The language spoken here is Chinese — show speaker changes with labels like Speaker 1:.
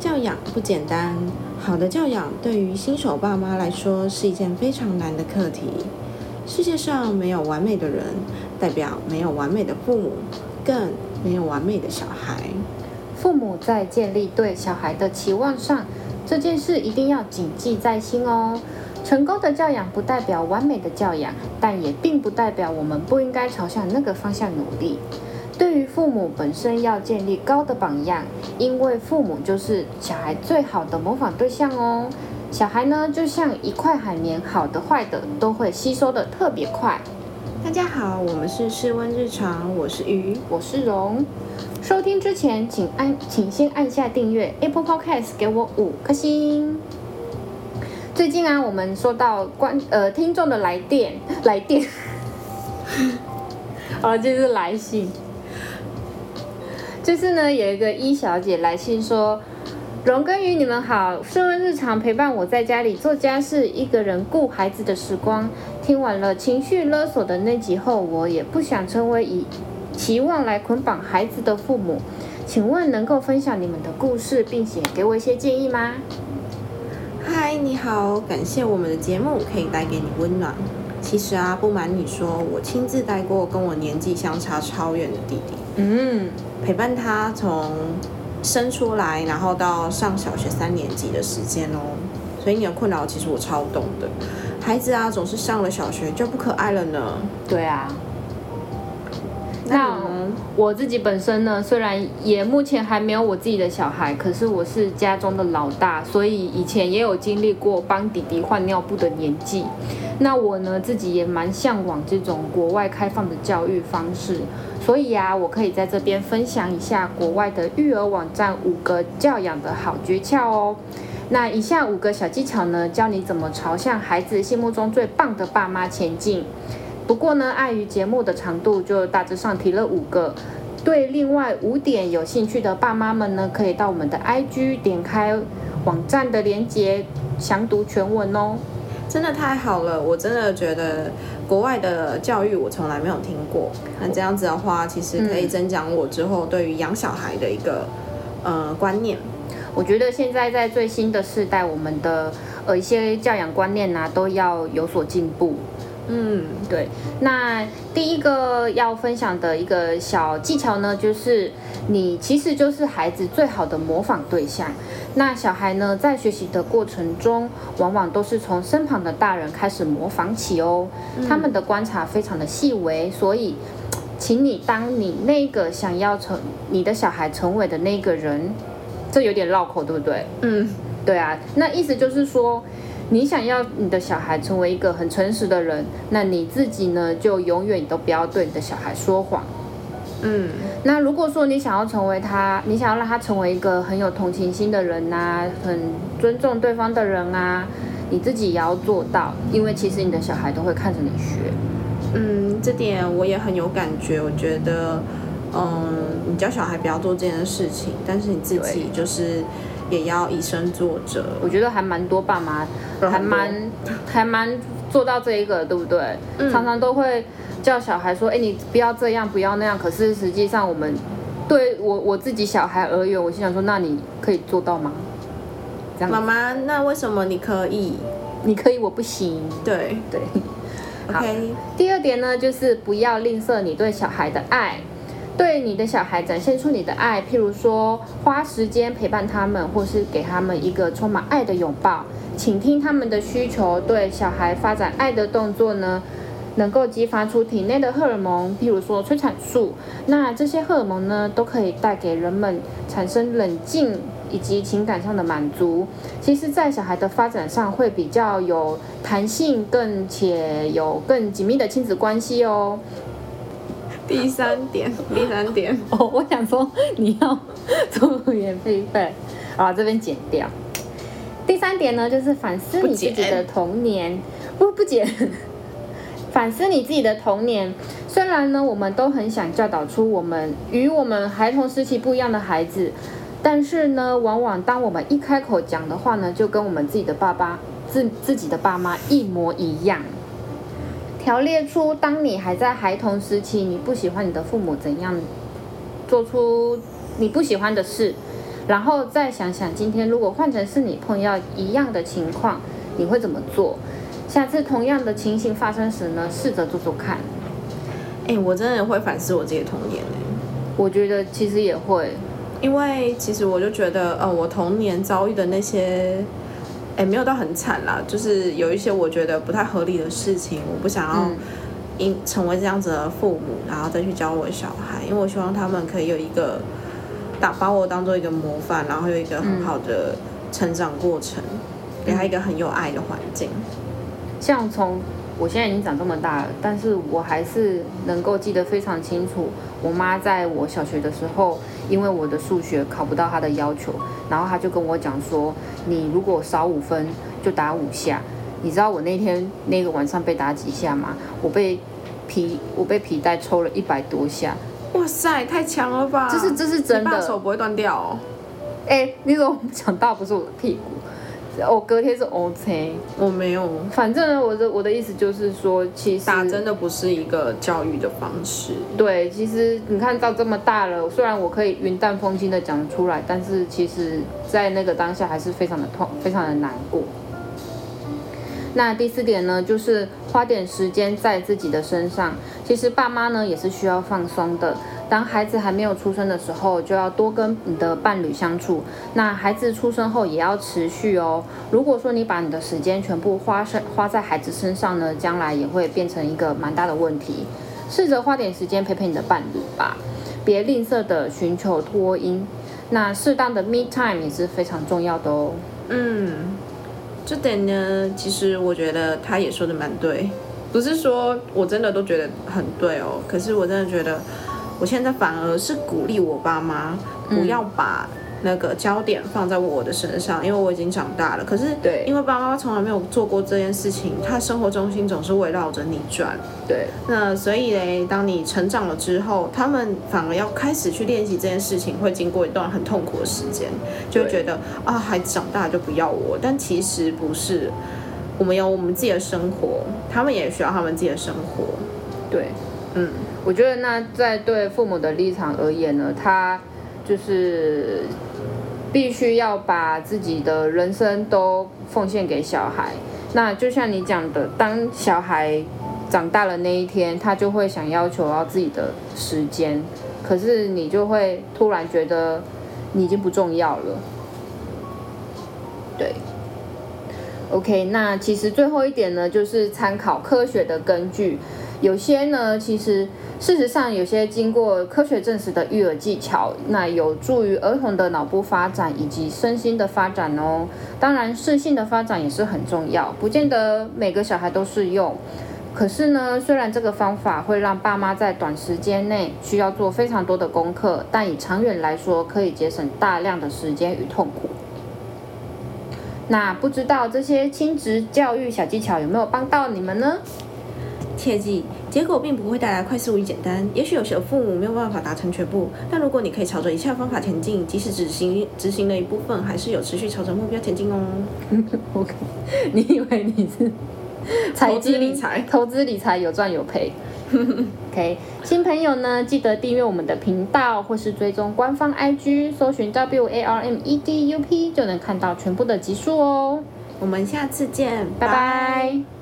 Speaker 1: 教养不简单，好的教养对于新手爸妈来说是一件非常难的课题。世界上没有完美的人，代表没有完美的父母，更没有完美的小孩。
Speaker 2: 父母在建立对小孩的期望上，这件事一定要谨记在心哦。成功的教养不代表完美的教养，但也并不代表我们不应该朝向那个方向努力。对于父母本身要建立高的榜样，因为父母就是小孩最好的模仿对象哦。小孩呢，就像一块海绵，好的坏的都会吸收的特别快。
Speaker 1: 大家好，我们是室温日常，我是鱼，
Speaker 2: 我是荣。收听之前，请按，请先按下订阅 Apple Podcast，给我五颗星。最近啊，我们收到观呃听众的来电，来电，啊，就是来信。就是呢，有一个一小姐来信说：“荣根鱼，你们好，顺问日常陪伴我在家里做家事，一个人顾孩子的时光。听完了情绪勒索的那集后，我也不想成为以期望来捆绑孩子的父母。请问能够分享你们的故事，并且给我一些建议吗？”
Speaker 1: 嗨，你好，感谢我们的节目可以带给你温暖。其实啊，不瞒你说，我亲自带过跟我年纪相差超远的弟弟。嗯。陪伴他从生出来，然后到上小学三年级的时间哦，所以你的困扰其实我超懂的。孩子啊，总是上了小学就不可爱了呢。
Speaker 2: 对啊。那我自己本身呢，虽然也目前还没有我自己的小孩，可是我是家中的老大，所以以前也有经历过帮弟弟换尿布的年纪。那我呢，自己也蛮向往这种国外开放的教育方式。所以啊，我可以在这边分享一下国外的育儿网站五个教养的好诀窍哦。那以下五个小技巧呢，教你怎么朝向孩子心目中最棒的爸妈前进。不过呢，碍于节目的长度，就大致上提了五个。对另外五点有兴趣的爸妈们呢，可以到我们的 IG 点开网站的链接，详读全文哦。
Speaker 1: 真的太好了，我真的觉得。国外的教育我从来没有听过，那这样子的话，其实可以增强我之后对于养小孩的一个呃观念。
Speaker 2: 我觉得现在在最新的世代，我们的呃一些教养观念呐都要有所进步。嗯，对。那第一个要分享的一个小技巧呢，就是你其实就是孩子最好的模仿对象。那小孩呢，在学习的过程中，往往都是从身旁的大人开始模仿起哦。他们的观察非常的细微，所以，请你当你那个想要成你的小孩成为的那个人，这有点绕口，对不对？嗯，对啊。那意思就是说，你想要你的小孩成为一个很诚实的人，那你自己呢，就永远都不要对你的小孩说谎。嗯，那如果说你想要成为他，你想要让他成为一个很有同情心的人呐，很尊重对方的人啊，你自己也要做到，因为其实你的小孩都会看着你学。
Speaker 1: 嗯，这点我也很有感觉。我觉得，嗯，你教小孩不要做这件事情，但是你自己就是也要以身作则。
Speaker 2: 我觉得还蛮多爸妈，还蛮还蛮做到这一个，对不对？常常都会。叫小孩说：“哎，你不要这样，不要那样。”可是实际上，我们对我我自己小孩而言，我心想说：“那你可以做到吗？”
Speaker 1: 这样。妈妈，那为什么你可以？
Speaker 2: 你可以，我不行。
Speaker 1: 对
Speaker 2: 对。
Speaker 1: OK。
Speaker 2: 第二点呢，就是不要吝啬你对小孩的爱，对你的小孩展现出你的爱，譬如说花时间陪伴他们，或是给他们一个充满爱的拥抱，倾听他们的需求，对小孩发展爱的动作呢。能够激发出体内的荷尔蒙，譬如说催产素，那这些荷尔蒙呢，都可以带给人们产生冷静以及情感上的满足。其实，在小孩的发展上会比较有弹性，更且有更紧密的亲子关系哦。
Speaker 1: 第三点，第三点
Speaker 2: 哦，我想说你要做免费费啊，这边剪掉。第三点呢，就是反思你自己的童年，不不剪。反思你自己的童年，虽然呢，我们都很想教导出我们与我们孩童时期不一样的孩子，但是呢，往往当我们一开口讲的话呢，就跟我们自己的爸爸、自自己的爸妈一模一样。条列出当你还在孩童时期，你不喜欢你的父母怎样做出你不喜欢的事，然后再想想今天如果换成是你碰到一样的情况，你会怎么做？下次同样的情形发生时呢，试着做做看。
Speaker 1: 哎，我真的会反思我自己的童年哎。
Speaker 2: 我觉得其实也会，
Speaker 1: 因为其实我就觉得，呃，我童年遭遇的那些，哎，没有到很惨啦，就是有一些我觉得不太合理的事情，我不想要因成为这样子的父母，然后再去教我的小孩，因为我希望他们可以有一个打把我当做一个模范，然后有一个很好的成长过程，给他一个很有爱的环境。
Speaker 2: 像从我现在已经长这么大了，但是我还是能够记得非常清楚。我妈在我小学的时候，因为我的数学考不到他的要求，然后他就跟我讲说：“你如果少五分就打五下。”你知道我那天那个晚上被打几下吗？我被皮我被皮带抽了一百多下。
Speaker 1: 哇塞，太强了吧！
Speaker 2: 这是这是真的，
Speaker 1: 手不会断掉哦。
Speaker 2: 哎，你怎么想到不是我的屁股？我隔天是 OK，
Speaker 1: 我没有。
Speaker 2: 反正呢，我的我的意思就是说，其实
Speaker 1: 打真的不是一个教育的方式。
Speaker 2: 对，其实你看到这么大了，虽然我可以云淡风轻的讲出来，但是其实在那个当下还是非常的痛，非常的难过。那第四点呢，就是花点时间在自己的身上。其实爸妈呢也是需要放松的。当孩子还没有出生的时候，就要多跟你的伴侣相处。那孩子出生后也要持续哦。如果说你把你的时间全部花身花在孩子身上呢，将来也会变成一个蛮大的问题。试着花点时间陪陪你的伴侣吧，别吝啬的寻求托婴。那适当的 me time 也是非常重要的哦。
Speaker 1: 嗯，这点呢，其实我觉得他也说的蛮对，不是说我真的都觉得很对哦，可是我真的觉得。我现在反而是鼓励我爸妈不要把那个焦点放在我的身上，因为我已经长大了。可是，
Speaker 2: 对，
Speaker 1: 因为爸妈从来没有做过这件事情，他生活中心总是围绕着你转。
Speaker 2: 对，
Speaker 1: 那所以嘞，当你成长了之后，他们反而要开始去练习这件事情，会经过一段很痛苦的时间，就觉得啊，孩子长大就不要我。但其实不是，我们有我们自己的生活，他们也需要他们自己的生活。
Speaker 2: 对，嗯。我觉得那在对父母的立场而言呢，他就是必须要把自己的人生都奉献给小孩。那就像你讲的，当小孩长大了那一天，他就会想要求要自己的时间，可是你就会突然觉得你已经不重要了。对，OK，那其实最后一点呢，就是参考科学的根据，有些呢，其实。事实上，有些经过科学证实的育儿技巧，那有助于儿童的脑部发展以及身心的发展哦。当然，适性的发展也是很重要，不见得每个小孩都适用。可是呢，虽然这个方法会让爸妈在短时间内需要做非常多的功课，但以长远来说，可以节省大量的时间与痛苦。那不知道这些亲职教育小技巧有没有帮到你们呢？
Speaker 1: 切记，结果并不会带来快速与简单。也许有些父母没有办法达成全部，但如果你可以朝着以下方法前进，即使执行执行了一部分，还是有持续朝着目标前进哦。
Speaker 2: OK，你以为你是
Speaker 1: 投资理财？
Speaker 2: 投资理财有赚有赔。OK，新朋友呢，记得订阅我们的频道，或是追踪官方 IG，搜寻 W A R M E D U P，就能看到全部的集数哦。
Speaker 1: 我们下次见，
Speaker 2: 拜拜。